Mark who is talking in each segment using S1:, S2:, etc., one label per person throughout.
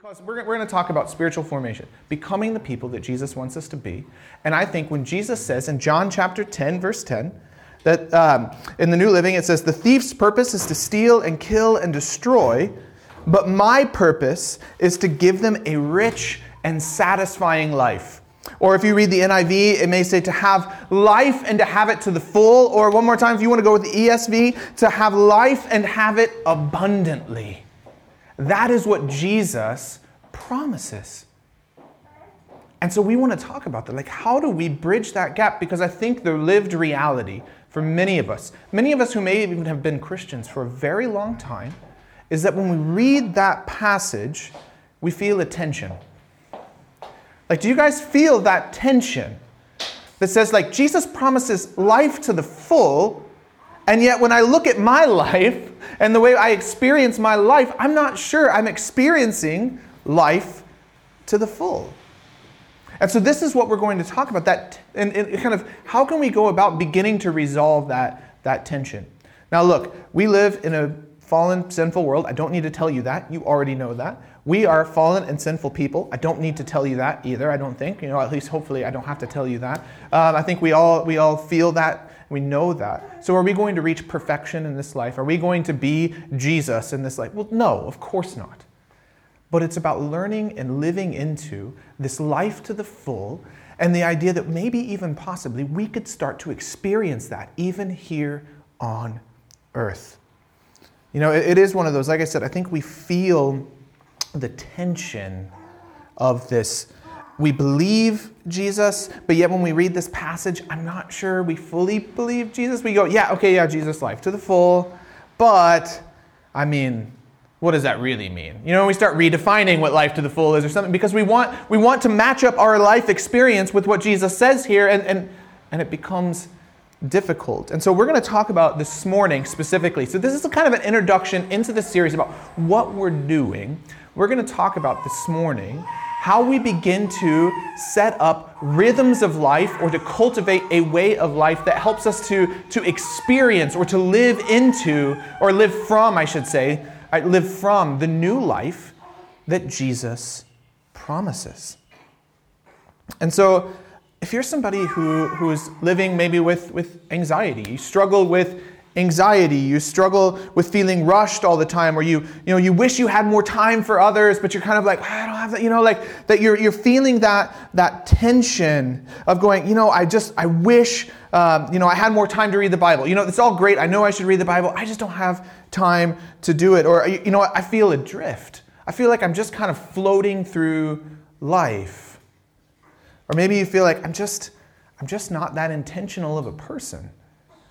S1: Because we're, we're going to talk about spiritual formation, becoming the people that Jesus wants us to be. And I think when Jesus says in John chapter 10, verse 10, that um, in the New Living it says, The thief's purpose is to steal and kill and destroy, but my purpose is to give them a rich and satisfying life. Or if you read the NIV, it may say to have life and to have it to the full. Or one more time, if you want to go with the ESV, to have life and have it abundantly. That is what Jesus promises. And so we want to talk about that. Like, how do we bridge that gap? Because I think the lived reality for many of us, many of us who may even have been Christians for a very long time, is that when we read that passage, we feel a tension. Like, do you guys feel that tension that says, like, Jesus promises life to the full, and yet when I look at my life, and the way I experience my life, I'm not sure I'm experiencing life to the full. And so this is what we're going to talk about that and, and, kind of how can we go about beginning to resolve that, that tension. Now look, we live in a fallen, sinful world. I don't need to tell you that. You already know that. We are fallen and sinful people. I don't need to tell you that either. I don't think. You know, at least hopefully I don't have to tell you that. Um, I think we all we all feel that we know that. So, are we going to reach perfection in this life? Are we going to be Jesus in this life? Well, no, of course not. But it's about learning and living into this life to the full and the idea that maybe even possibly we could start to experience that even here on earth. You know, it, is one of those, like I said, I think we feel the tension of this we believe Jesus, but yet when we read this passage, I'm not sure we fully believe Jesus. We go, yeah, okay, yeah, Jesus' life to the full, but I mean, what does that really mean? You know, we start redefining what life to the full is or something because we want we want to match up our life experience with what Jesus says here, and and, and it becomes difficult. And so we're going to talk about this morning specifically. So this is kind of an introduction into the series about what we're doing. We're going to talk about this morning how we begin to set up rhythms of life or to cultivate a way of life that helps us to, to experience or to live into, or live from, I should say, live from the new life that Jesus promises. And so, if you're somebody who, who's living maybe with, with anxiety, you struggle with anxiety, you struggle with feeling rushed all the time, or you, you know, you wish you had more time for others, but you're kind of like, I don't have that, you know, like that you're, you're feeling that, that tension of going, you know, I just, I wish, um, you know, I had more time to read the Bible. You know, it's all great. I know I should read the Bible. I just don't have time to do it. Or, you know, I feel adrift. I feel like I'm just kind of floating through life. Or maybe you feel like I'm just, I'm just not that intentional of a person.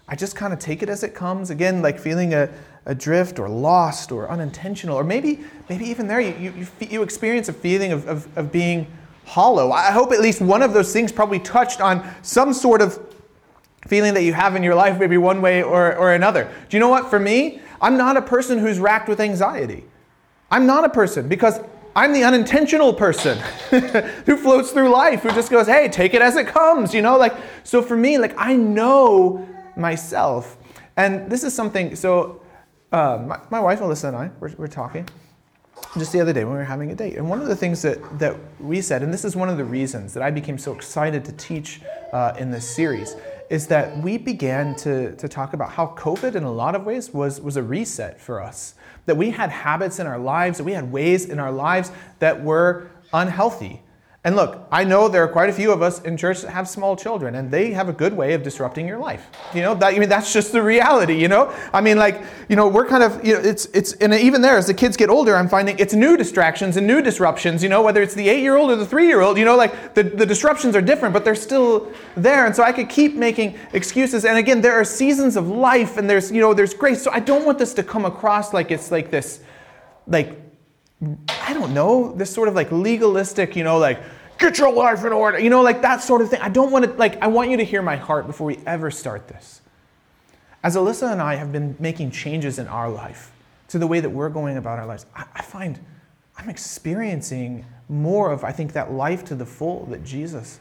S1: I just kind of take it as it comes. Again, like feeling a, adrift or lost or unintentional. Or maybe, maybe even there you, you, you experience a feeling of, of, of being hollow. I hope at least one of those things probably touched on some sort of feeling that you have in your life, maybe one way or, or another. Do you know what? For me, I'm not a person who's racked with anxiety. I'm not a person because I'm the unintentional person who floats through life, who just goes, hey, take it as it comes, you know? Like, so for me, like, I know myself. And this is something, so uh, my, my, wife Alyssa and I, we're, we're talking just the other day when we were having a date. And one of the things that, that we said, and this is one of the reasons that I became so excited to teach uh, in this series, is that we began to, to talk about how COVID, in a lot of ways, was, was a reset for us. That we had habits in our lives, that we had ways in our lives that were unhealthy. And look, I know there are quite a few of us in church that have small children, and they have a good way of disrupting your life. You know, that, I mean, that's just the reality. You know, I mean, like, you know, we're kind of, you know, it's, it's, and even there, as the kids get older, I'm finding it's new distractions and new disruptions. You know, whether it's the eight-year-old or the three-year-old, you know, like the, the disruptions are different, but they're still there. And so I could keep making excuses. And again, there are seasons of life, and there's, you know, there's grace. So I don't want this to come across like it's like this, like I don't know, this sort of like legalistic, you know, like, get your life in order, you know, like that sort of thing. I don't want to, like, I want you to hear my heart before we ever start this. As Alyssa and I have been making changes in our life to the way that we're going about our lives, I, I find I'm experiencing more of, I think, that life to the full that Jesus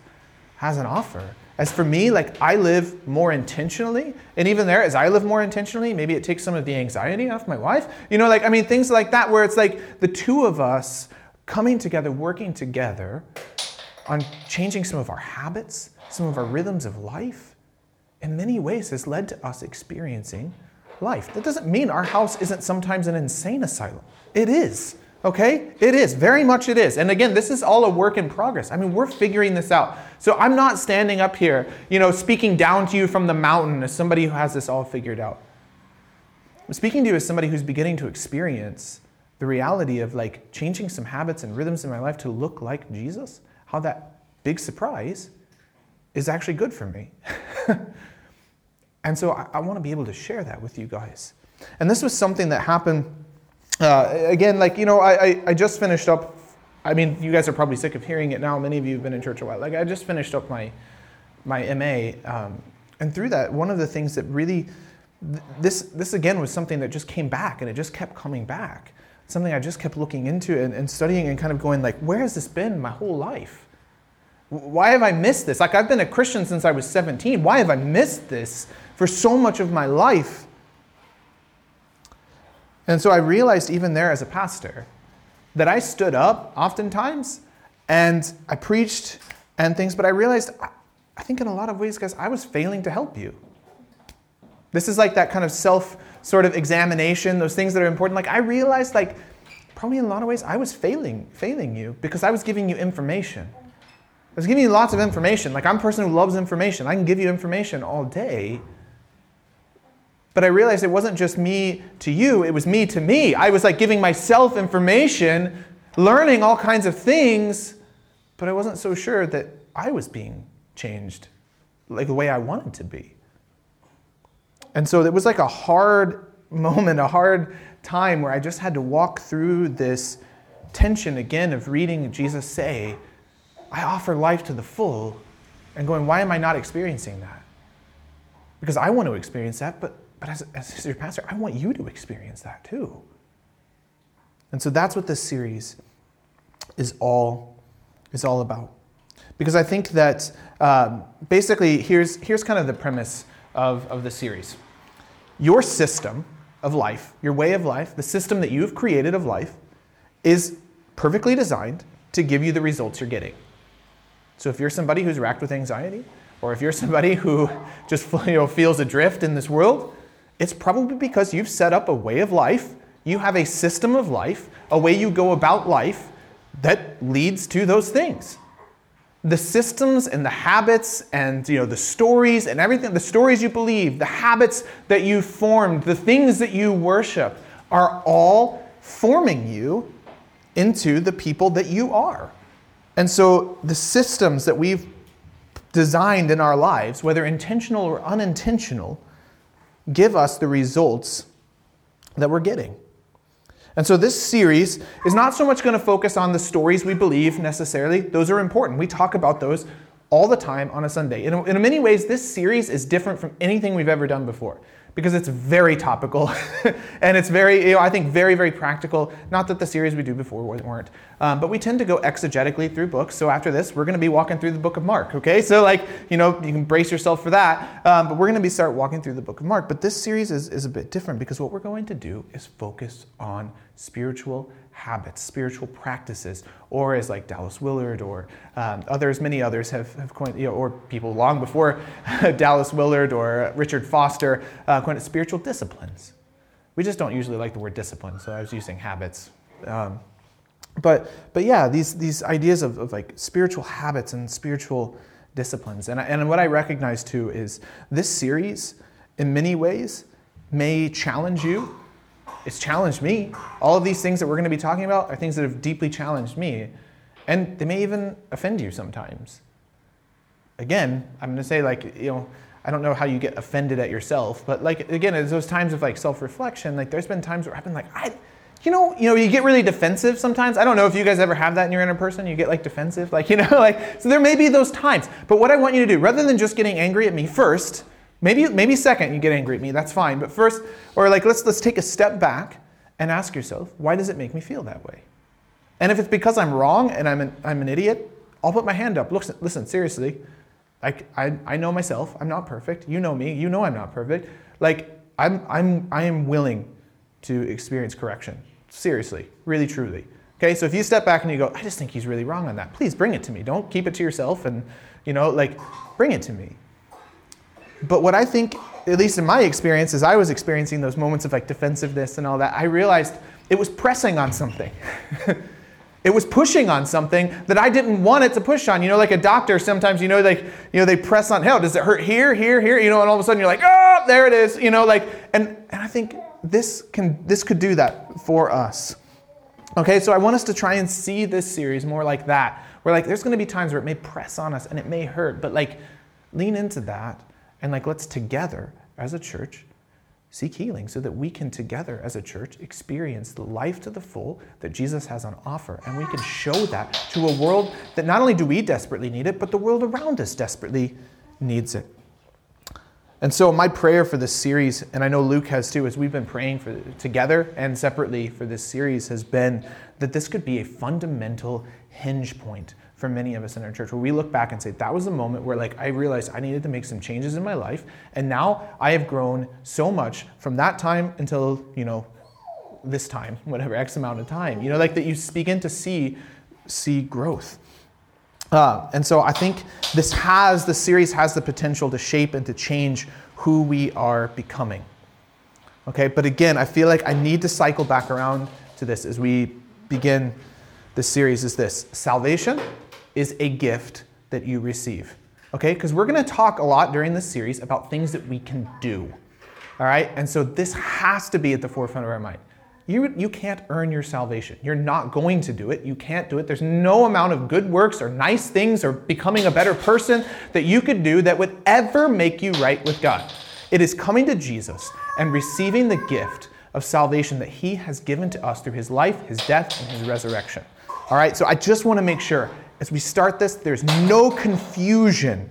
S1: has an offer. As for me, like I live more intentionally, and even there, as I live more intentionally, maybe it takes some of the anxiety off my wife. You know, like I mean, things like that, where it's like the two of us coming together, working together on changing some of our habits, some of our rhythms of life, in many ways has led to us experiencing life. That doesn't mean our house isn't sometimes an insane asylum. It is. Okay? It is. Very much it is. And again, this is all a work in progress. I mean, we're figuring this out. So I'm not standing up here, you know, speaking down to you from the mountain as somebody who has this all figured out. I'm speaking to you as somebody who's beginning to experience the reality of like changing some habits and rhythms in my life to look like Jesus, how that big surprise is actually good for me. and so I, I want to be able to share that with you guys. And this was something that happened, uh, again, like, you know, I, I, I just finished up. I mean, you guys are probably sick of hearing it now. Many of you have been in church a while. Like, I just finished up my, my MA. Um, and through that, one of the things that really, this, this again was something that just came back and it just kept coming back something I just kept looking into and, and studying and kind of going like, where has this been my whole life? Why have I missed this? Like I've been a Christian since I was 17. Why have I missed this for so much of my life? And so I realized even there as a pastor that I stood up oftentimes and I preached and things, but I realized I think in a lot of ways, guys, I was failing to help you. This is like that kind of self sort of examination, those things that are important. Like I realized like probably in a lot of ways I was failing, failing you because I was giving you information. I was giving you lots of information. Like I'm a person who loves information. I can give you information all day. But I realized it wasn't just me to you, it was me to me. I was like giving myself information, learning all kinds of things, but I wasn't so sure that I was being changed like the way I wanted to be. And so it was like a hard moment, a hard time where I just had to walk through this tension again of reading Jesus say, I offer life to the full, and going, why am I not experiencing that? Because I want to experience that, but, but as, as your pastor, I want you to experience that too. And so that's what this series is all, is all about. Because I think that um, basically here's, here's kind of the premise of, of the series. Your system of life, your way of life, the system that you've created of life, is perfectly designed to give you the results you're getting. So if you're somebody who's racked with anxiety, or if you're somebody who just you know, feels adrift in this world, it's probably because you've set up a way of life, you have a system of life, a way you go about life that leads to those things. The systems and the habits and you know the stories and everything the stories you believe the habits that you formed the things that you worship are all forming you into the people that you are. And so the systems that we've designed in our lives whether intentional or unintentional give us the results that we're getting and so this series is not so much going to focus on the stories we believe necessarily. Those are important. We talk about those all the time on a Sunday. In, in many ways, this series is different from anything we've ever done before because it's very topical and it's very, you know, I think, very, very practical. Not that the series we do before weren't, um, but we tend to go exegetically through books. So after this, we're going to be walking through the book of Mark, okay? So, like, you know, you can brace yourself for that. Um, but we're going to be start walking through the book of Mark. But this series is, is a bit different because what we're going to do is focus on spiritual habits, spiritual practices, or as like Dallas Willard or um, others, many others have, have coined, you know, or people long before Dallas Willard or Richard Foster uh, coined it spiritual disciplines. We just don't usually like the word discipline, so I was using habits. Um, but, but yeah, these, these ideas of, of like spiritual habits and spiritual disciplines. And, I, and what I recognize too is this series, in many ways, may challenge you it's challenged me. All of these things that we're going to be talking about are things that have deeply challenged me. And they may even offend you sometimes. Again, I'm going to say, like, you know, I don't know how you get offended at yourself, but like, again, it's those times of like self reflection. Like, there's been times where I've been like, I, you know, you know, you get really defensive sometimes. I don't know if you guys ever have that in your inner person. You get like defensive, like you know, like so. There may be those times, but what I want you to do, rather than just getting angry at me first, Maybe, maybe second you get angry at me, that's fine. But first, or like let's let's take a step back and ask yourself, why does it make me feel that way? And if it's because I'm wrong and I'm an, I'm an idiot, I'll put my hand up. Listen, listen seriously. I, I, I know myself. I'm not perfect. You know me. You know I'm not perfect. Like, I'm, I'm, I am willing to experience correction. Seriously, really, truly. Okay, so if you step back and you go, I just think he's really wrong on that, please bring it to me. Don't keep it to yourself and, you know, like, bring it to me. But what I think, at least in my experience, as I was experiencing those moments of like defensiveness and all that, I realized it was pressing on something. it was pushing on something that I didn't want it to push on. You know, like a doctor, sometimes, you know, like, you know, they press on, hell, does it hurt here, here, here? You know, and all of a sudden you're like, oh, there it is. You know, like, and, and I think this can, this could do that for us. Okay, so I want us to try and see this series more like that. Where like there's gonna be times where it may press on us and it may hurt, but like lean into that and like let's together as a church seek healing so that we can together as a church experience the life to the full that Jesus has on offer and we can show that to a world that not only do we desperately need it but the world around us desperately needs it. And so my prayer for this series and I know Luke has too as we've been praying for together and separately for this series has been that this could be a fundamental hinge point for many of us in our church where we look back and say that was a moment where like i realized i needed to make some changes in my life and now i have grown so much from that time until you know this time whatever x amount of time you know like that you begin to see see growth. Uh, and so i think this has the series has the potential to shape and to change who we are becoming. Okay but again i feel like i need to cycle back around to this as we begin this series is this salvation is a gift that you receive. Okay? Because we're going to talk a lot during this series about things that we can do. All right? And so this has to be at the forefront of our mind. You, you can't earn your salvation. You're not going to do it. You can't do it. There's no amount of good works or nice things or becoming a better person that you could do that would ever make you right with God. It is coming to Jesus and receiving the gift of salvation that He has given to us through His life, His death, and His resurrection. All right, so I just want to make sure as we start this, there's no confusion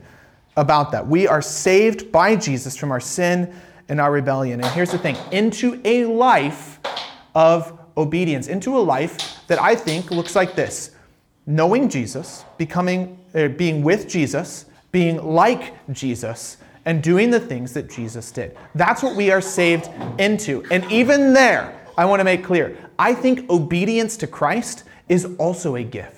S1: about that. We are saved by Jesus from our sin and our rebellion. And here's the thing into a life of obedience, into a life that I think looks like this knowing Jesus, becoming, uh, being with Jesus, being like Jesus, and doing the things that Jesus did. That's what we are saved into. And even there, I want to make clear I think obedience to Christ is also a gift.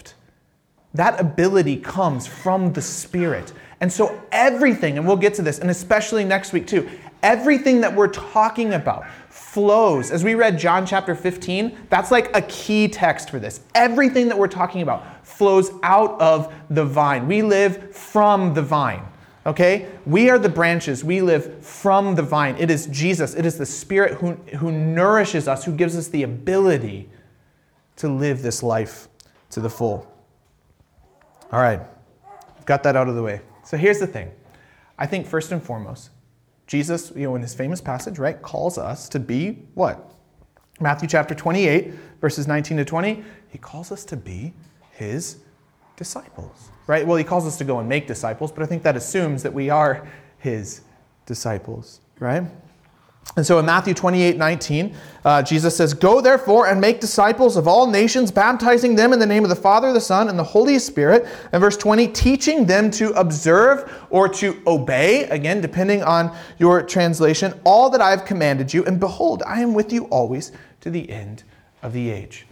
S1: That ability comes from the Spirit. And so, everything, and we'll get to this, and especially next week too, everything that we're talking about flows. As we read John chapter 15, that's like a key text for this. Everything that we're talking about flows out of the vine. We live from the vine. Okay? We are the branches. We live from the vine. It is Jesus. It is the Spirit who, who nourishes us, who gives us the ability to live this life to the full. All right, got that out of the way. So here's the thing. I think first and foremost, Jesus, you know, in his famous passage, right, calls us to be what? Matthew chapter 28, verses 19 to 20, he calls us to be his disciples, right? Well, he calls us to go and make disciples, but I think that assumes that we are his disciples, right? And so in Matthew 28 19, uh, Jesus says, Go therefore and make disciples of all nations, baptizing them in the name of the Father, the Son, and the Holy Spirit. And verse 20, teaching them to observe or to obey, again, depending on your translation, all that I have commanded you. And behold, I am with you always to the end of the age.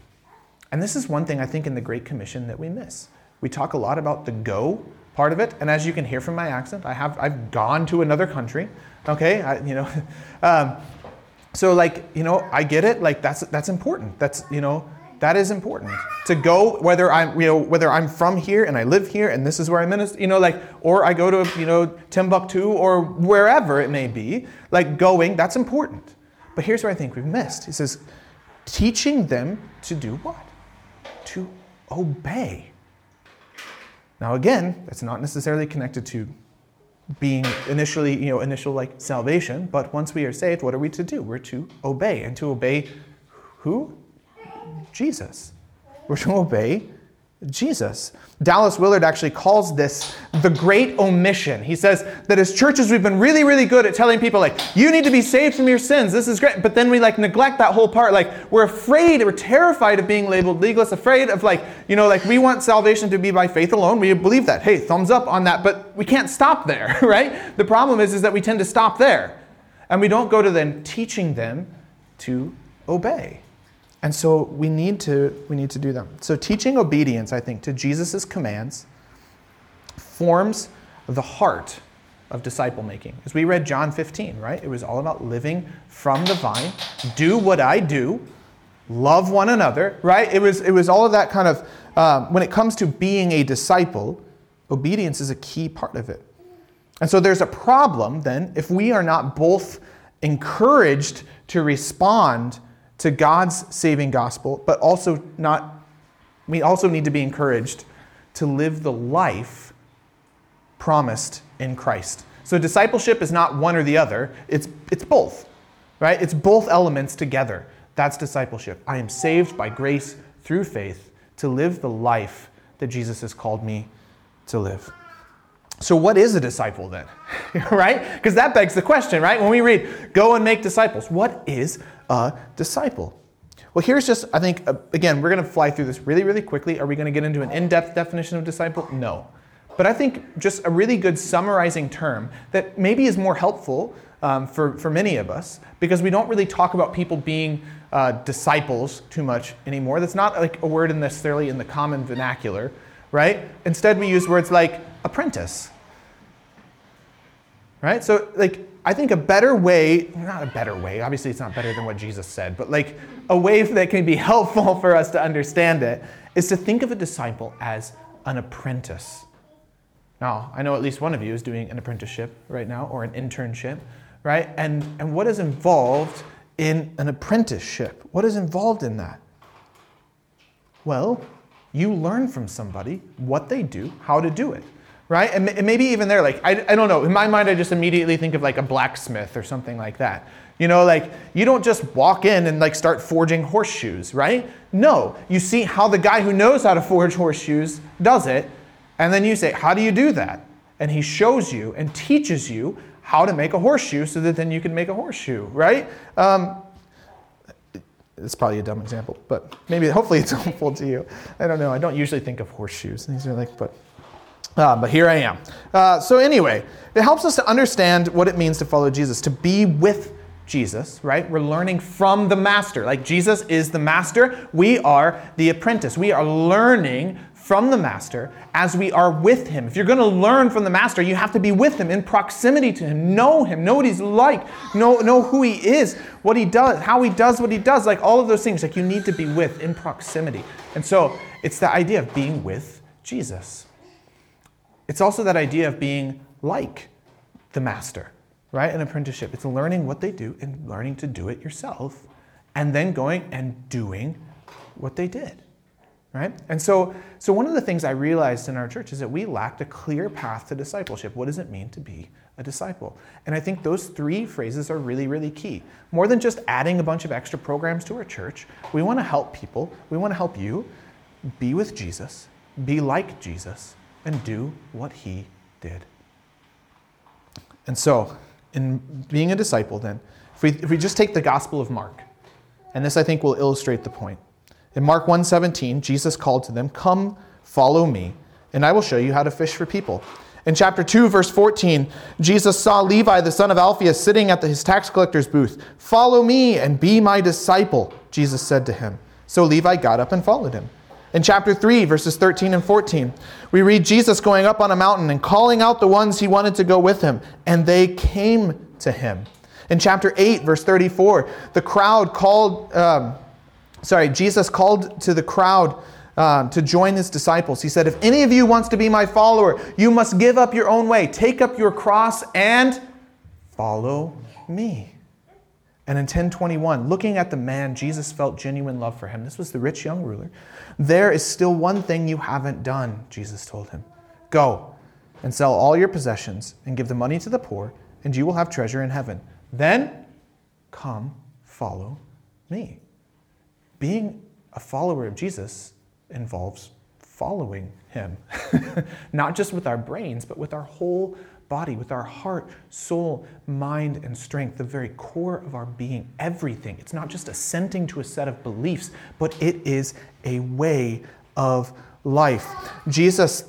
S1: And this is one thing I think in the Great Commission that we miss. We talk a lot about the go part of it, and as you can hear from my accent, I have I've gone to another country. Okay, I, you know, um, so like you know, I get it. Like that's that's important. That's you know, that is important to go whether I'm you know whether I'm from here and I live here and this is where I minister. You know, like or I go to you know Timbuktu or wherever it may be. Like going, that's important. But here's where I think we've missed. He says, teaching them to do what? To obey. Now again, that's not necessarily connected to being initially, you know, initial like salvation, but once we are saved, what are we to do? We're to obey. And to obey who? Jesus. We're to obey Jesus. Dallas Willard actually calls this the great omission. He says that as churches, we've been really, really good at telling people, like, you need to be saved from your sins. This is great. But then we, like, neglect that whole part. Like, we're afraid, we're terrified of being labeled legalist, afraid of, like, you know, like, we want salvation to be by faith alone. We believe that. Hey, thumbs up on that. But we can't stop there, right? The problem is, is that we tend to stop there. And we don't go to them teaching them to obey. And so we need to we need to do them. So teaching obedience, I think, to Jesus' commands forms the heart of disciple making. As we read John 15, right? It was all about living from the vine, do what I do, love one another, right? It was, it was all of that kind of, um, when it comes to being a disciple, obedience is a key part of it. And so there's a problem then if we are not both encouraged to respond to God's saving gospel, but also not, we also need to be encouraged to live the life promised in Christ. So discipleship is not one or the other, it's, it's both, right? It's both elements together. That's discipleship. I am saved by grace through faith to live the life that Jesus has called me to live. So, what is a disciple then? right? Because that begs the question, right? When we read, go and make disciples, what is a disciple? Well, here's just, I think, uh, again, we're going to fly through this really, really quickly. Are we going to get into an in depth definition of disciple? No. But I think just a really good summarizing term that maybe is more helpful um, for, for many of us because we don't really talk about people being uh, disciples too much anymore. That's not like a word necessarily in the common vernacular, right? Instead, we use words like apprentice, right? So, like, I think a better way, not a better way, obviously it's not better than what Jesus said, but like a way that can be helpful for us to understand it is to think of a disciple as an apprentice. Now, I know at least one of you is doing an apprenticeship right now or an internship, right? And, and what is involved in an apprenticeship? What is involved in that? Well, you learn from somebody what they do, how to do it, right? And, and maybe even there, like, I, I don't know, in my mind, I just immediately think of like a blacksmith or something like that. You know, like you don't just walk in and like start forging horseshoes, right? No, you see how the guy who knows how to forge horseshoes does it, and then you say, How do you do that? And he shows you and teaches you how to make a horseshoe so that then you can make a horseshoe, right? Um, it's probably a dumb example, but maybe hopefully it's helpful to you. I don't know. I don't usually think of horseshoes. These are like, but uh, but here I am. Uh, so anyway, it helps us to understand what it means to follow Jesus, to be with Jesus, right? We're learning from the master. Like Jesus is the master, we are the apprentice. We are learning from the master as we are with him. If you're going to learn from the master, you have to be with him, in proximity to him, know him, know what he's like, know, know who he is, what he does, how he does what he does, like all of those things. Like you need to be with in proximity. And so it's the idea of being with Jesus. It's also that idea of being like the master, right? An apprenticeship. It's learning what they do and learning to do it yourself, and then going and doing what they did right? And so, so one of the things I realized in our church is that we lacked a clear path to discipleship. What does it mean to be a disciple? And I think those three phrases are really, really key. More than just adding a bunch of extra programs to our church, we want to help people, we want to help you be with Jesus, be like Jesus, and do what he did. And so, in being a disciple, then, if we, if we just take the Gospel of Mark, and this I think will illustrate the point. In Mark 1:17, Jesus called to them, "Come, follow me, and I will show you how to fish for people." In chapter 2, verse 14, Jesus saw Levi, the son of Alphaeus, sitting at his tax collector's booth. Follow me and be my disciple, Jesus said to him. So Levi got up and followed him. In chapter 3, verses 13 and 14, we read Jesus going up on a mountain and calling out the ones he wanted to go with him, and they came to him. In chapter 8, verse 34, the crowd called. Um, sorry, Jesus called to the crowd um, to join his disciples. He said, If any of you wants to be my follower, you must give up your own way, take up your cross, and follow me. And in 1021, looking at the man, Jesus felt genuine love for him. This was the rich young ruler. There is still one thing you haven't done, Jesus told him. Go and sell all your possessions and give the money to the poor, and you will have treasure in heaven. Then come, follow me being a follower of Jesus involves following him, not just with our brains, but with our whole body, with our heart, soul, mind, and strength, the very core of our being, everything. It's not just assenting to a set of beliefs, but it is a way of life. Jesus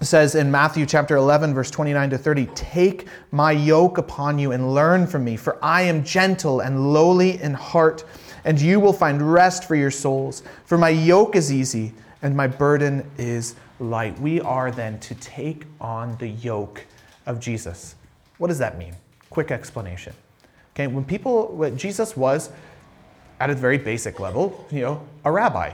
S1: says in Matthew chapter 11, verse 29 to 30, Take my yoke upon you and learn from me, for I am gentle and lowly in heart and you will find rest for your souls. For my yoke is easy and my burden is light. We are then to take on the yoke of Jesus. What does that mean? Quick explanation. Okay, when people, what Jesus was at a very basic level, you know, a rabbi.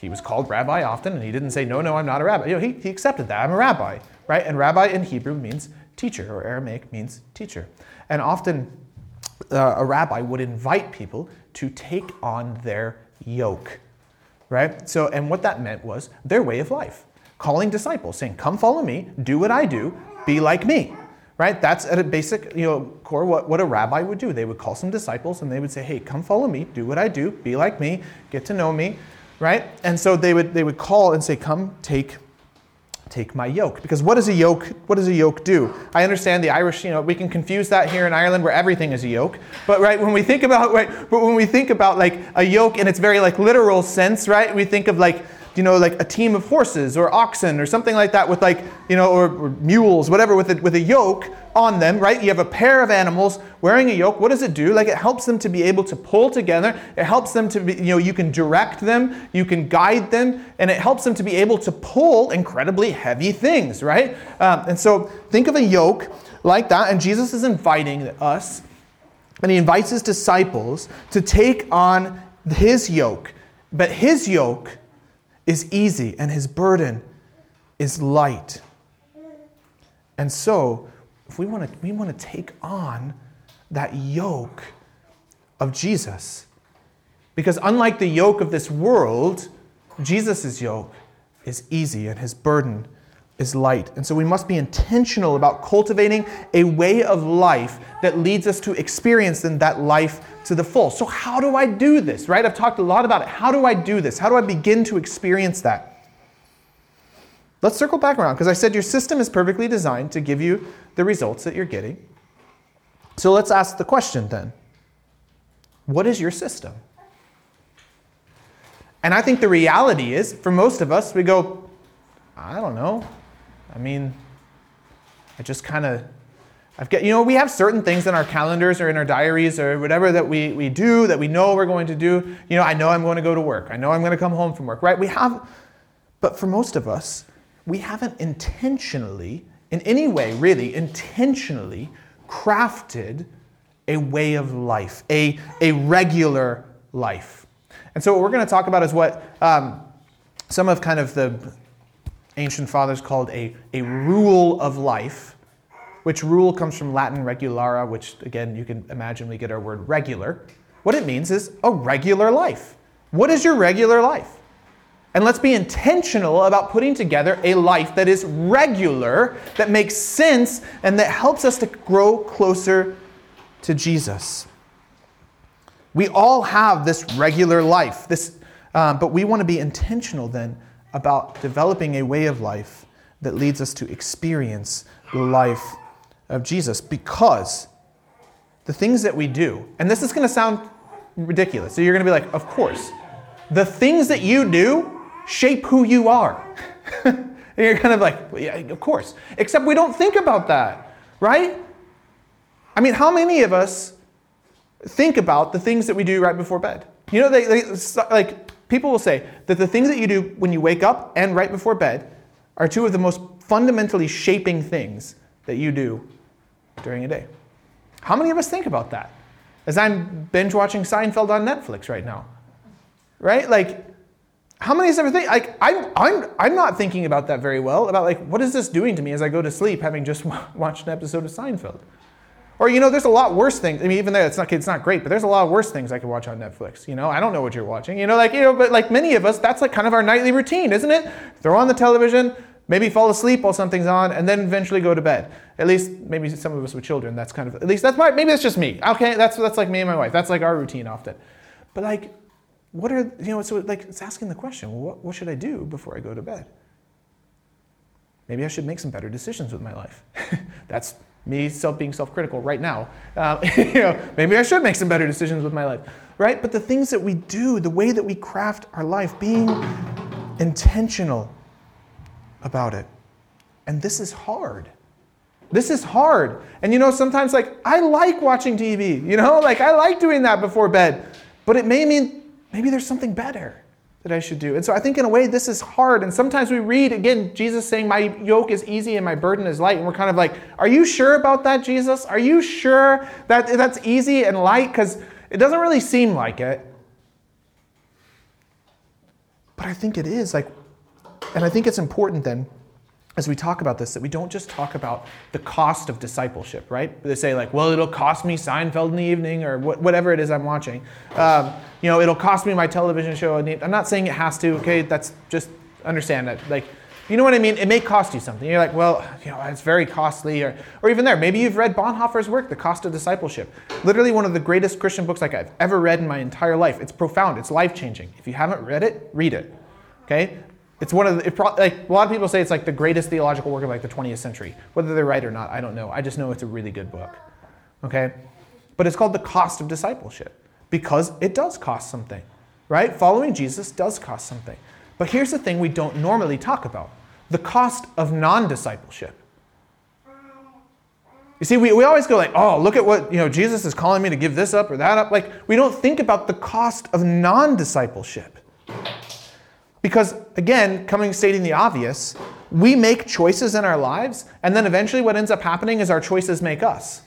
S1: He was called rabbi often, and he didn't say, no, no, I'm not a rabbi. You know, he, he accepted that. I'm a rabbi, right? And rabbi in Hebrew means teacher, or Aramaic means teacher. And often uh, a rabbi would invite people to take on their yoke, right? So, and what that meant was their way of life. Calling disciples, saying, come follow me, do what I do, be like me right? That's at a basic, you know, core what, what a rabbi would do. They would call some disciples and they would say, hey, come follow me, do what I do, be like me, get to know me, right? And so they would they would call and say, come take take my yoke because what does a yoke what does a yoke do i understand the irish you know we can confuse that here in ireland where everything is a yoke but right when we think about right but when we think about like a yoke in its very like literal sense right we think of like you know, like a team of horses or oxen or something like that with like, you know, or, or mules, whatever, with a, with a yoke on them, right? You have a pair of animals wearing a yoke. What does it do? Like it helps them to be able to pull together. It helps them to be, you know, you can direct them, you can guide them, and it helps them to be able to pull incredibly heavy things, right? Um, and so think of a yoke like that, and Jesus is inviting us, and he invites his disciples to take on his yoke. But his yoke is easy and his burden is light. And so, if we want to we want to take on that yoke of Jesus. Because unlike the yoke of this world, Jesus' yoke is easy and his burden is light. And so we must be intentional about cultivating a way of life that leads us to experience then that life to the full. So, how do I do this, right? I've talked a lot about it. How do I do this? How do I begin to experience that? Let's circle back around because I said your system is perfectly designed to give you the results that you're getting. So, let's ask the question then What is your system? And I think the reality is, for most of us, we go, I don't know. I mean, I just kind of I've got, you know, we have certain things in our calendars or in our diaries or whatever that we, we do that we know we're going to do. You know, I know I'm going to go to work. I know I'm going to come home from work, right? We have, but for most of us, we haven't intentionally, in any way, really, intentionally crafted a way of life, a, a regular life. And so, what we're going to talk about is what um, some of kind of the ancient fathers called a, a rule of life which rule comes from Latin regulara, which again, you can imagine we get our word regular. What it means is a regular life. What is your regular life? And let's be intentional about putting together a life that is regular, that makes sense, and that helps us to grow closer to Jesus. We all have this regular life, this, um, but we want to be intentional then about developing a way of life that leads us to experience the life of Jesus because the things that we do, and this is going to sound ridiculous. So you're going to be like, of course, the things that you do shape who you are. and you're kind of like, well, yeah, of course. Except we don't think about that, right? I mean, how many of us think about the things that we do right before bed? You know, they, they like people will say that the things that you do when you wake up and right before bed are two of the most fundamentally shaping things that you do during a day. How many of us think about that? As I'm binge watching Seinfeld on Netflix right now. Right? Like, how many of us ever think, like, I'm, I'm, I'm not thinking about that very well, about like, what is this doing to me as I go to sleep having just watched an episode of Seinfeld? Or, you know, there's a lot worse things. I mean, even though it's not, it's not great, but there's a lot of worse things I could watch on Netflix. You know, I don't know what you're watching. You know, like, you know, but like many of us, that's like kind of our nightly routine, isn't it? Throw on the television, maybe fall asleep while something's on, and then eventually go to bed. At least maybe some of us with children, that's kind of at least that's my maybe that's just me. Okay, that's that's like me and my wife. That's like our routine often. But like, what are you know? So like, it's asking the question. What, what should I do before I go to bed? Maybe I should make some better decisions with my life. that's me self being self-critical right now. Uh, you know, maybe I should make some better decisions with my life, right? But the things that we do, the way that we craft our life, being intentional about it. And this is hard. This is hard. And you know, sometimes like I like watching TV, you know, like I like doing that before bed. but it may mean maybe there's something better that I should do. And so I think in a way this is hard. And sometimes we read again Jesus saying, My yoke is easy and my burden is light. And we're kind of like, Are you sure about that, Jesus? Are you sure that that's easy and light? Because it doesn't really seem like it. But I think it is. Like, and I think it's important then as we talk about this that we don't just talk about the cost of discipleship, right? They say like, well, it'll cost me Seinfeld in the evening or whatever it is I'm watching. Um, you know, it'll cost me my television show. I'm not saying it has to. Okay, that's just understand that. Like, you know what I mean? It may cost you something. You're like, well, you know, it's very costly, or, or even there. Maybe you've read Bonhoeffer's work, The Cost of Discipleship. Literally one of the greatest Christian books like I've ever read in my entire life. It's profound. It's life changing. If you haven't read it, read it. Okay, it's one of the, it pro, like a lot of people say it's like the greatest theological work of like the 20th century. Whether they're right or not, I don't know. I just know it's a really good book. Okay? But it's called The Cost of Discipleship because it does cost something. Right? Following Jesus does cost something. But here's the thing we don't normally talk about. The cost of non-discipleship. You see, we, we always go like, oh, look at what, you know, Jesus is calling me to give this up or that up. Like, we don't think about the cost of non-discipleship. Because, again, coming stating the obvious, we make choices in our lives, and then eventually what ends up happening is our choices make us,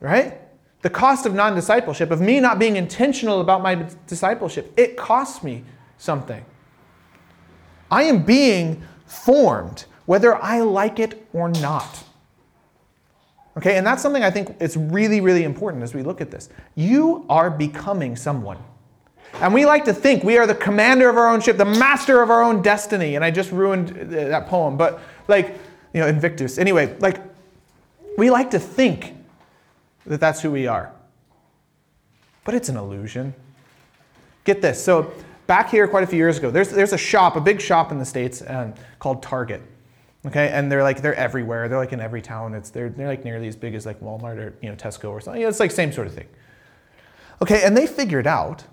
S1: right? The cost of non discipleship, of me not being intentional about my discipleship, it costs me something. I am being formed, whether I like it or not. Okay, and that's something I think is really, really important as we look at this. You are becoming someone. And we like to think we are the commander of our own ship, the master of our own destiny. And I just ruined that poem, but like, you know, Invictus. Anyway, like, we like to think that that's who we are. But it's an illusion. Get this. So, back here quite a few years ago, there's, there's a shop, a big shop in the States um, called Target. Okay, and they're like they're everywhere. They're like in every town. It's they're they're like nearly as big as like Walmart or you know Tesco or something. It's like same sort of thing. Okay, and they figured out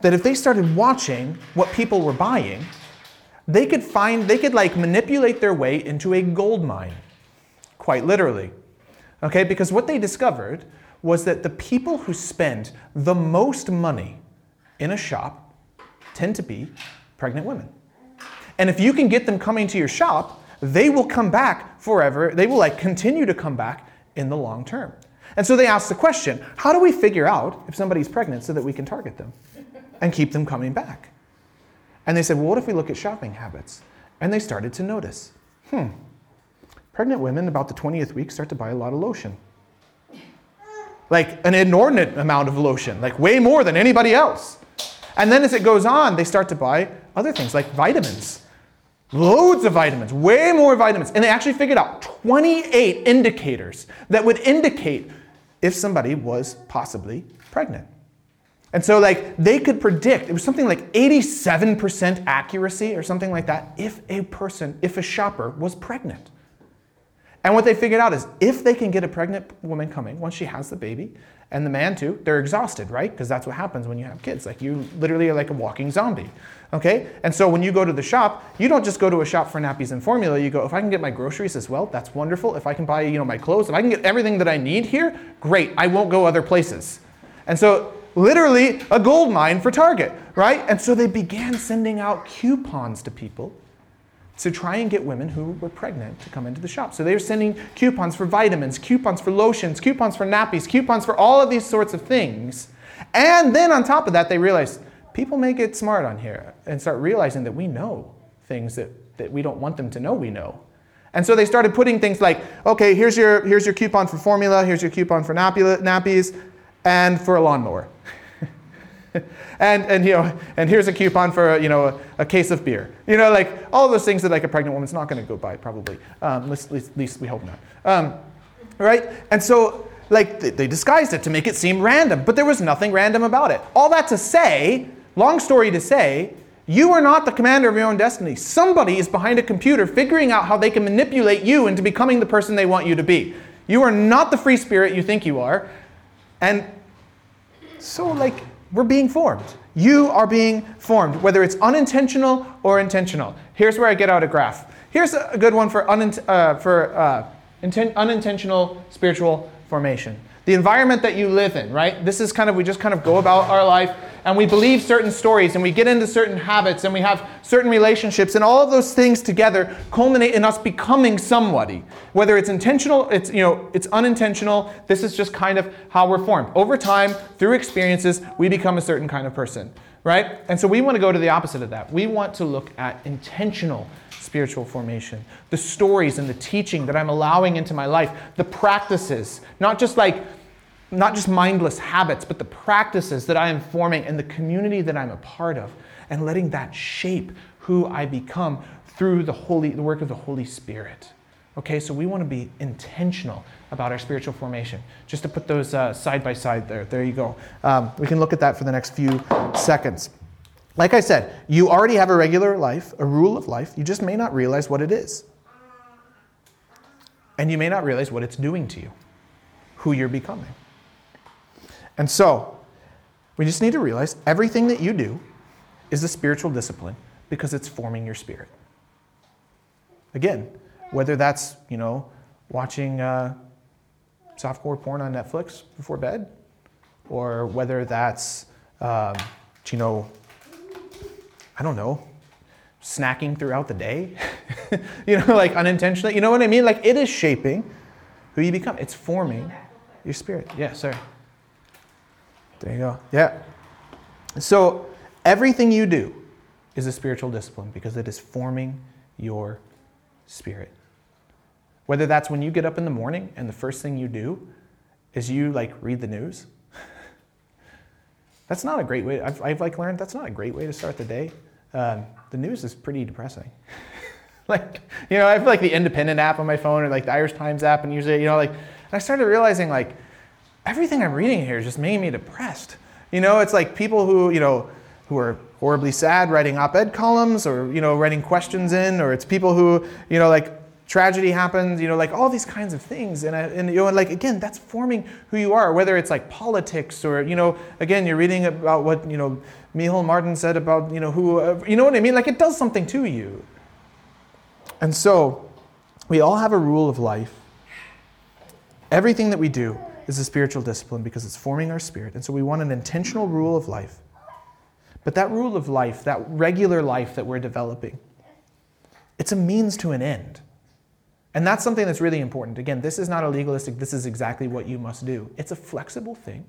S1: that if they started watching what people were buying, they could find, they could like manipulate their way into a gold mine, quite literally. Okay, because what they discovered was that the people who spend the most money in a shop tend to be pregnant women. And if you can get them coming to your shop, they will come back forever. They will like continue to come back in the long term. And so they asked the question, how do we figure out if somebody's pregnant so that we can target them? And keep them coming back. And they said, well, what if we look at shopping habits? And they started to notice, hmm, pregnant women about the 20th week start to buy a lot of lotion. Like an inordinate amount of lotion, like way more than anybody else. And then as it goes on, they start to buy other things like vitamins. Loads of vitamins, way more vitamins. And they actually figured out 28 indicators that would indicate if somebody was possibly pregnant. And so, like, they could predict, it was something like 87% accuracy or something like that, if a person, if a shopper was pregnant. And what they figured out is if they can get a pregnant woman coming once she has the baby, and the man too, they're exhausted, right? Because that's what happens when you have kids. Like, you literally are like a walking zombie. Okay? And so when you go to the shop, you don't just go to a shop for nappies and formula. You go, if I can get my groceries as well, that's wonderful. If I can buy, you know, my clothes, if I can get everything that I need here, great. I won't go other places. And so literally a gold mine for Target, right? And so they began sending out coupons to people to try and get women who were pregnant to come into the shop. So they were sending coupons for vitamins, coupons for lotions, coupons for nappies, coupons for all of these sorts of things. And then on top of that, they realized people may get smart on here and start realizing that we know things that, that we don't want them to know we know. And so they started putting things like, okay, here's your, here's your coupon for formula, here's your coupon for nappies, and for a lawnmower. and, and, you know, and here's a coupon for you know, a, a, case of beer. You know, like all those things that like a pregnant woman's not going to go buy, probably. Um, at, least, at, least, we hope not. Um, right? And so like they disguised it to make it seem random, but there was nothing random about it. All that to say, long story to say, you are not the commander of your own destiny. Somebody is behind a computer figuring out how they can manipulate you into becoming the person they want you to be. You are not the free spirit you think you are. And so, like, we're being formed. You are being formed, whether it's unintentional or intentional. Here's where I get out a graph. Here's a good one for, uh, for uh, inten- unintentional spiritual formation. The environment that you live in, right? This is kind of, we just kind of go about our life and we believe certain stories and we get into certain habits and we have certain relationships and all of those things together culminate in us becoming somebody. Whether it's intentional, it's, you know, it's unintentional, this is just kind of how we're formed. Over time, through experiences, we become a certain kind of person, right? And so we want to go to the opposite of that. We want to look at intentional spiritual formation, the stories and the teaching that I'm allowing into my life, the practices, not just like not just mindless habits, but the practices that I am forming and the community that I'm a part of, and letting that shape who I become through the holy the work of the Holy Spirit. Okay, so we want to be intentional about our spiritual formation. Just to put those uh, side by side there. There you go. Um, we can look at that for the next few seconds. Like I said, you already have a regular life, a rule of life. You just may not realize what it is. And you may not realize what it's doing to you, who you're becoming. And so, we just need to realize everything that you do is a spiritual discipline because it's forming your spirit. Again, whether that's, you know, watching uh, softcore porn on Netflix before bed, or whether that's, um, you know, I don't know, snacking throughout the day, you know, like unintentionally. You know what I mean? Like it is shaping who you become. It's forming your spirit. Yeah, sorry. There you go. Yeah. So everything you do is a spiritual discipline because it is forming your spirit. Whether that's when you get up in the morning and the first thing you do is you like read the news. that's not a great way. I've, I've like learned that's not a great way to start the day. Um, the news is pretty depressing. like, you know, I have like the Independent app on my phone or like the Irish Times app, and usually, you know, like, I started realizing like everything I'm reading here is just making me depressed. You know, it's like people who, you know, who are horribly sad writing op-ed columns or, you know, writing questions in, or it's people who, you know, like tragedy happens, you know, like all these kinds of things. And, I, and you know, like again, that's forming who you are, whether it's like politics or, you know, again, you're reading about what, you know, Micheál Martin said about, you know, who, uh, you know what I mean? Like it does something to you. And so we all have a rule of life. Everything that we do is a spiritual discipline because it's forming our spirit. And so we want an intentional rule of life. But that rule of life, that regular life that we're developing, it's a means to an end. And that's something that's really important. Again, this is not a legalistic, this is exactly what you must do. It's a flexible thing.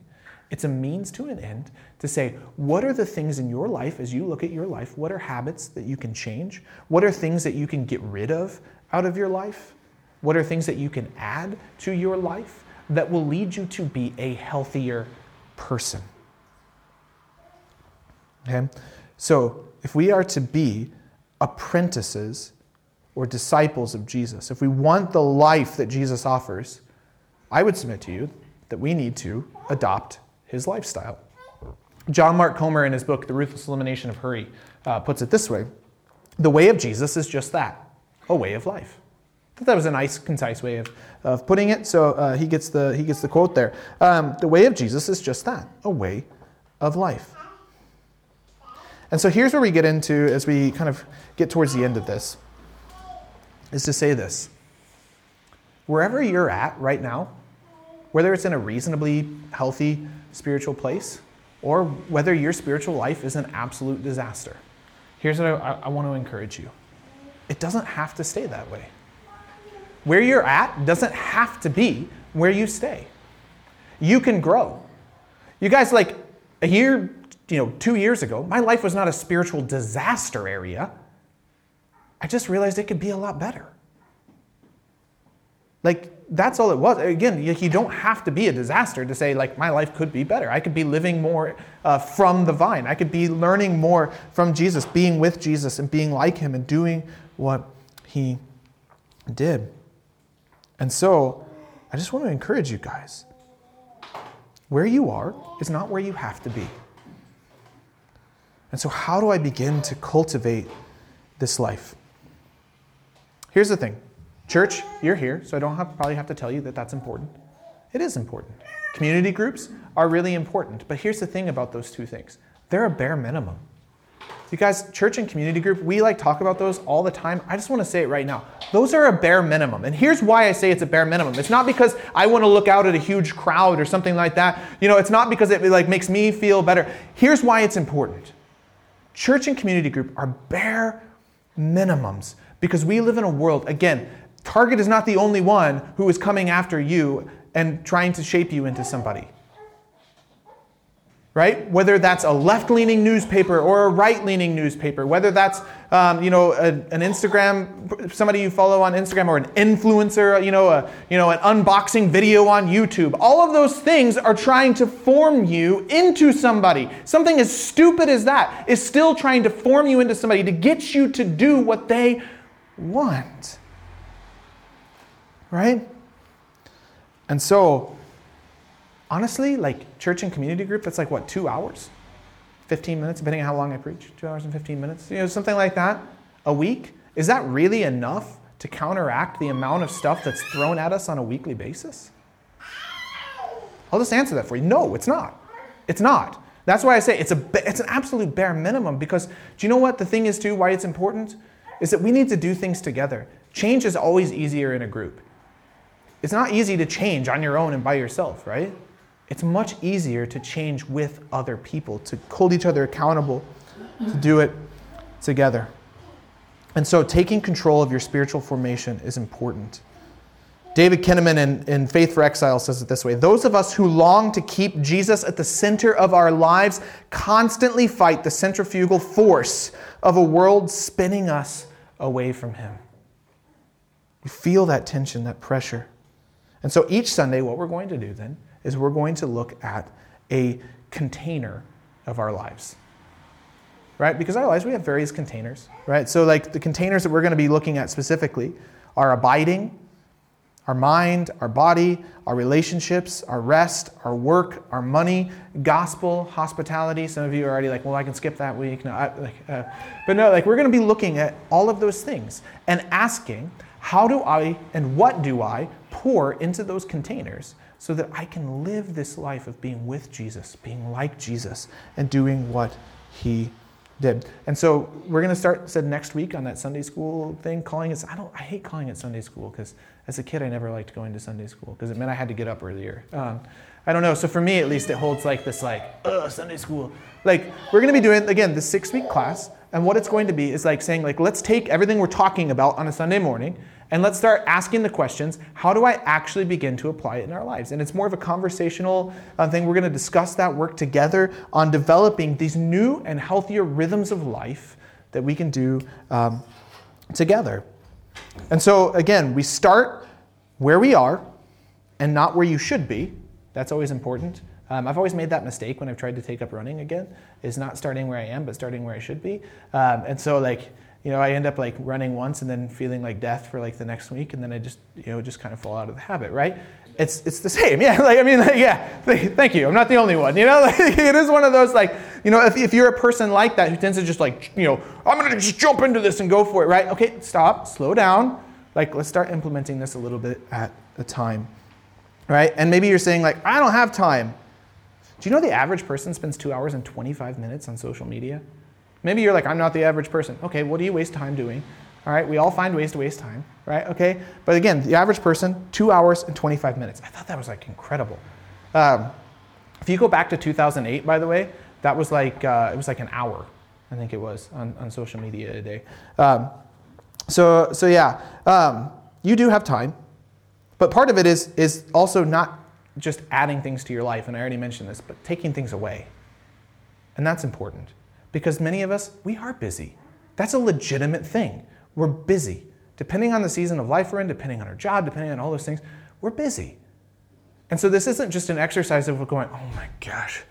S1: It's a means to an end to say, what are the things in your life as you look at your life? What are habits that you can change? What are things that you can get rid of out of your life? What are things that you can add to your life? That will lead you to be a healthier person. Okay? So, if we are to be apprentices or disciples of Jesus, if we want the life that Jesus offers, I would submit to you that we need to adopt his lifestyle. John Mark Comer, in his book, The Ruthless Elimination of Hurry, uh, puts it this way The way of Jesus is just that a way of life that was a nice, concise way of, of putting it. So uh, he, gets the, he gets the quote there. Um, the way of Jesus is just that a way of life. And so here's where we get into, as we kind of get towards the end of this, is to say this. Wherever you're at right now, whether it's in a reasonably healthy spiritual place, or whether your spiritual life is an absolute disaster, here's what I, I want to encourage you it doesn't have to stay that way. Where you're at doesn't have to be where you stay. You can grow. You guys, like a year, you know, two years ago, my life was not a spiritual disaster area. I just realized it could be a lot better. Like, that's all it was. Again, you don't have to be a disaster to say, like, my life could be better. I could be living more uh, from the vine. I could be learning more from Jesus, being with Jesus and being like him and doing what he did. And so, I just want to encourage you guys. Where you are is not where you have to be. And so, how do I begin to cultivate this life? Here's the thing church, you're here, so I don't have, probably have to tell you that that's important. It is important. Community groups are really important. But here's the thing about those two things they're a bare minimum. You guys, church and community group, we like talk about those all the time. I just want to say it right now. Those are a bare minimum. And here's why I say it's a bare minimum. It's not because I want to look out at a huge crowd or something like that. You know, it's not because it like makes me feel better. Here's why it's important. Church and community group are bare minimums because we live in a world, again, Target is not the only one who is coming after you and trying to shape you into somebody right? Whether that's a left-leaning newspaper or a right-leaning newspaper, whether that's um, you know a, an Instagram, somebody you follow on Instagram, or an influencer, you know, a, you know, an unboxing video on YouTube. All of those things are trying to form you into somebody. Something as stupid as that is still trying to form you into somebody to get you to do what they want, right? And so honestly, like church and community group, that's like what, two hours? 15 minutes, depending on how long I preach, two hours and 15 minutes, you know, something like that a week. Is that really enough to counteract the amount of stuff that's thrown at us on a weekly basis? I'll just answer that for you. No, it's not. It's not. That's why I say it's, a, it's an absolute bare minimum because do you know what the thing is, too, why it's important? Is that we need to do things together. Change is always easier in a group. It's not easy to change on your own and by yourself, right? It's much easier to change with other people, to hold each other accountable, to do it together. And so taking control of your spiritual formation is important. David Kinnaman in, in Faith for Exile says it this way Those of us who long to keep Jesus at the center of our lives constantly fight the centrifugal force of a world spinning us away from Him. We feel that tension, that pressure. And so each Sunday, what we're going to do then is we're going to look at a container of our lives. Right? Because our lives, we have various containers, right? So, like the containers that we're going to be looking at specifically are abiding, our mind, our body, our relationships, our rest, our work, our money, gospel, hospitality. Some of you are already like, well, I can skip that week. No, I, like, uh, but no, like we're going to be looking at all of those things and asking, how do I and what do I pour into those containers so that I can live this life of being with Jesus, being like Jesus, and doing what he did. And so we're going to start said next week on that Sunday school thing, calling it. I don't. I hate calling it Sunday school because as a kid I never liked going to Sunday school because it meant I had to get up earlier. Um, I don't know. So for me at least, it holds like this like ugh Sunday school. Like we're going to be doing again the six week class, and what it's going to be is like saying like let's take everything we're talking about on a Sunday morning and let's start asking the questions how do I actually begin to apply it in our lives? And it's more of a conversational uh, thing. We're going to discuss that, work together on developing these new and healthier rhythms of life that we can do um, together. And so, again, we start where we are and not where you should be. That's always important. Um, I've always made that mistake when I've tried to take up running again, is not starting where I am, but starting where I should be. Um, and so, like, you know, I end up like running once and then feeling like death for like the next week, and then I just, you know, just kind of fall out of the habit, right? It's, it's the same, yeah. Like I mean, like, yeah. Thank you. I'm not the only one. You know, like, it is one of those like, you know, if, if you're a person like that who tends to just like, you know, I'm gonna just jump into this and go for it, right? Okay, stop, slow down. Like, let's start implementing this a little bit at a time, right? And maybe you're saying like, I don't have time. Do you know the average person spends two hours and 25 minutes on social media? Maybe you're like, I'm not the average person. Okay, what do you waste time doing? All right, we all find ways to waste time, right? Okay, but again, the average person, two hours and 25 minutes. I thought that was like incredible. Um, if you go back to 2008, by the way, that was like uh, it was like an hour, I think it was on, on social media a day. Um, so so yeah, um, you do have time, but part of it is is also not just adding things to your life, and I already mentioned this, but taking things away, and that's important because many of us, we are busy. That's a legitimate thing. We're busy. Depending on the season of life we're in, depending on our job, depending on all those things, we're busy. And so this isn't just an exercise of going, oh my gosh,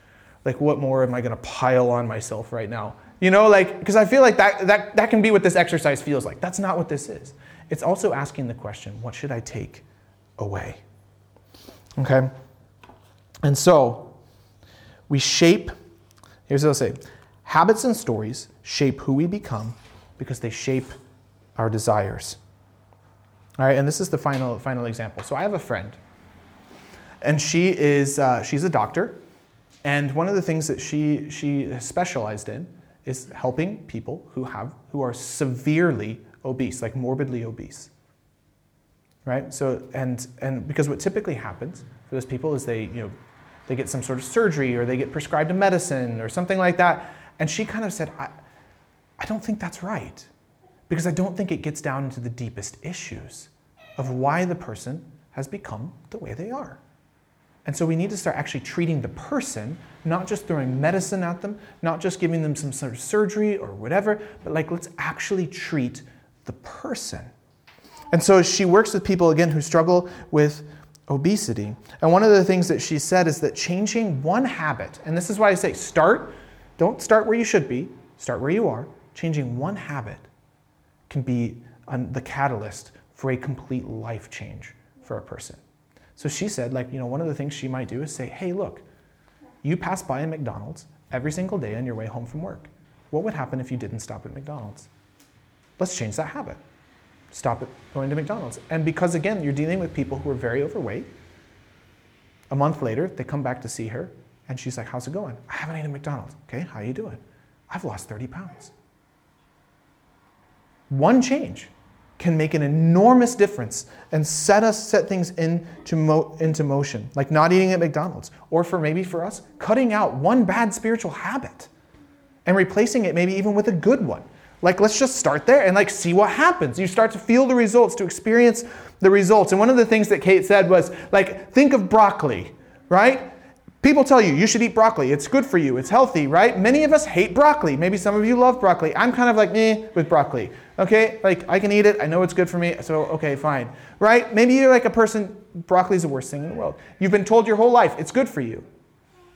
S1: like what more am I going to pile on myself right now? You know, like, because I feel like that, that, that can be what this exercise feels like. That's not what this is. It's also asking the question, what should I take away? Okay? And so we shape, here's what I'll say Habits and stories shape who we become because they shape our desires. All right, and this is the final, final example. So I have a friend, and she is, uh, she's a doctor, and one of the things that she, she specialized in is helping people who have who are severely obese, like morbidly obese. Right? So and and because what typically happens for those people is they, you know, they get some sort of surgery or they get prescribed a medicine or something like that. And she kind of said, I, I don't think that's right. Because I don't think it gets down into the deepest issues of why the person has become the way they are. And so we need to start actually treating the person, not just throwing medicine at them, not just giving them some sort of surgery or whatever, but like let's actually treat the person. And so she works with people, again, who struggle with obesity. And one of the things that she said is that changing one habit, and this is why I say start, don't start where you should be, start where you are. Changing one habit can be the catalyst for a complete life change for a person. So she said, like, you know, one of the things she might do is say, hey, look, you pass by a McDonald's every single day on your way home from work. What would happen if you didn't stop at McDonald's? Let's change that habit. Stop at going to McDonald's. And because, again, you're dealing with people who are very overweight, a month later, they come back to see her, and she's like, how's it going? I haven't eaten McDonald's. Okay, how you doing? I've lost 30 pounds. One change can make an enormous difference and set us set things into, mo- into motion like not eating at mcdonald's or for maybe for us cutting out one bad spiritual habit and replacing it maybe even with a good one like let's just start there and like see what happens you start to feel the results to experience the results and one of the things that kate said was like think of broccoli right People tell you you should eat broccoli. It's good for you. It's healthy, right? Many of us hate broccoli. Maybe some of you love broccoli. I'm kind of like me with broccoli. Okay? Like I can eat it. I know it's good for me. So okay, fine. Right? Maybe you're like a person broccoli is the worst thing in the world. You've been told your whole life it's good for you.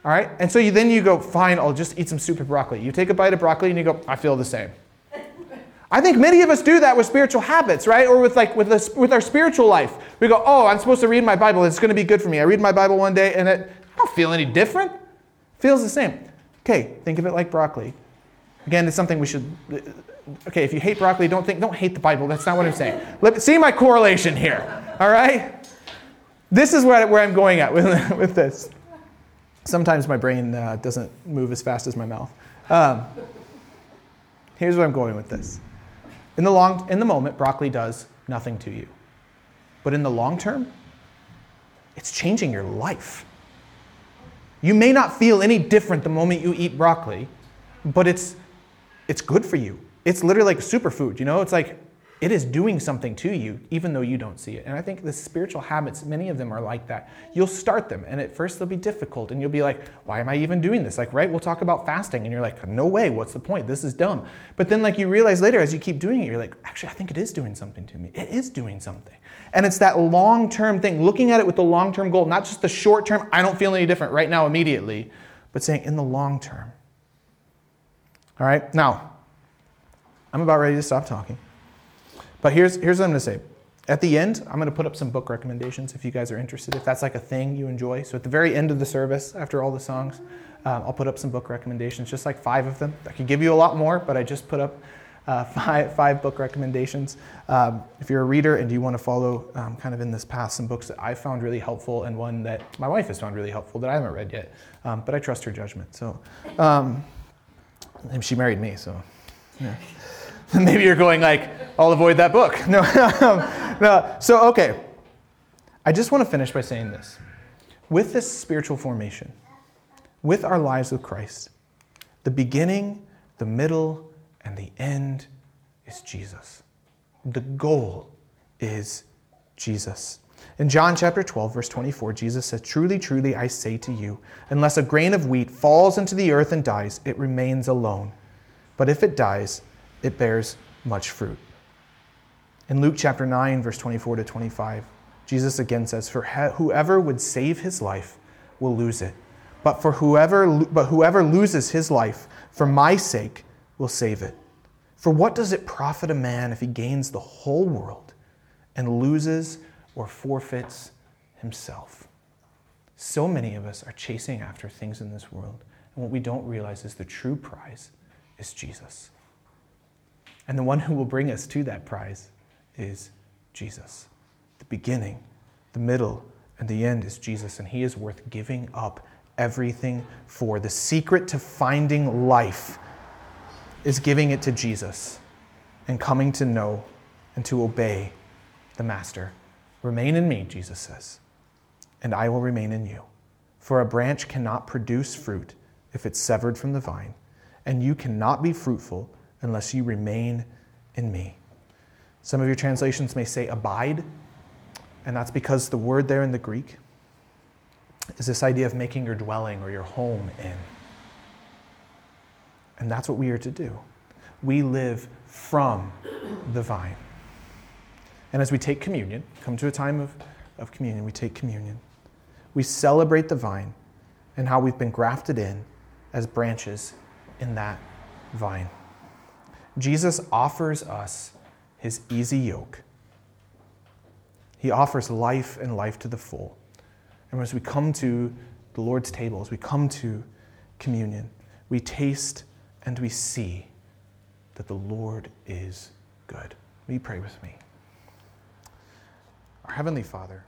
S1: All right? And so you, then you go, "Fine, I'll just eat some soup with broccoli." You take a bite of broccoli and you go, "I feel the same." I think many of us do that with spiritual habits, right? Or with like with, the, with our spiritual life. We go, "Oh, I'm supposed to read my Bible. It's going to be good for me." I read my Bible one day and it don't feel any different. Feels the same. Okay, think of it like broccoli. Again, it's something we should. Okay, if you hate broccoli, don't think, don't hate the Bible. That's not what I'm saying. Let, see my correlation here. All right. This is where, where I'm going at with, with this. Sometimes my brain uh, doesn't move as fast as my mouth. Um, here's where I'm going with this. In the long, in the moment, broccoli does nothing to you, but in the long term, it's changing your life. You may not feel any different the moment you eat broccoli, but it's, it's good for you. It's literally like superfood, you know? It's like it is doing something to you, even though you don't see it. And I think the spiritual habits, many of them are like that. You'll start them, and at first they'll be difficult, and you'll be like, why am I even doing this? Like, right? We'll talk about fasting, and you're like, no way, what's the point? This is dumb. But then, like, you realize later as you keep doing it, you're like, actually, I think it is doing something to me. It is doing something. And it's that long term thing, looking at it with the long term goal, not just the short term, I don't feel any different right now immediately, but saying in the long term. All right, now, I'm about ready to stop talking. But here's, here's what I'm going to say. At the end, I'm going to put up some book recommendations if you guys are interested, if that's like a thing you enjoy. So at the very end of the service, after all the songs, um, I'll put up some book recommendations, just like five of them. I could give you a lot more, but I just put up uh, five, five book recommendations. Um, if you're a reader and you want to follow um, kind of in this path some books that I found really helpful and one that my wife has found really helpful that I haven't read yet, um, but I trust her judgment. So, um, and she married me, so yeah. Maybe you're going like, I'll avoid that book. No, um, no. So, okay. I just want to finish by saying this. With this spiritual formation, with our lives with Christ, the beginning, the middle, and the end is Jesus. The goal is Jesus. In John chapter 12, verse 24, Jesus said, Truly, truly, I say to you, unless a grain of wheat falls into the earth and dies, it remains alone. But if it dies, it bears much fruit. In Luke chapter 9, verse 24 to 25, Jesus again says, For whoever would save his life will lose it. But for whoever but whoever loses his life for my sake will save it. For what does it profit a man if he gains the whole world and loses or forfeits himself? So many of us are chasing after things in this world, and what we don't realize is the true prize is Jesus. And the one who will bring us to that prize is Jesus. The beginning, the middle, and the end is Jesus, and he is worth giving up everything for. The secret to finding life is giving it to Jesus and coming to know and to obey the Master. Remain in me, Jesus says, and I will remain in you. For a branch cannot produce fruit if it's severed from the vine, and you cannot be fruitful unless you remain in me. Some of your translations may say abide, and that's because the word there in the Greek is this idea of making your dwelling or your home in. And that's what we are to do. We live from the vine. And as we take communion, come to a time of, of communion, we take communion. We celebrate the vine and how we've been grafted in as branches in that vine. Jesus offers us his easy yoke. He offers life and life to the full. And as we come to the Lord's table, as we come to communion, we taste and we see that the Lord is good. Will you pray with me? Our Heavenly Father,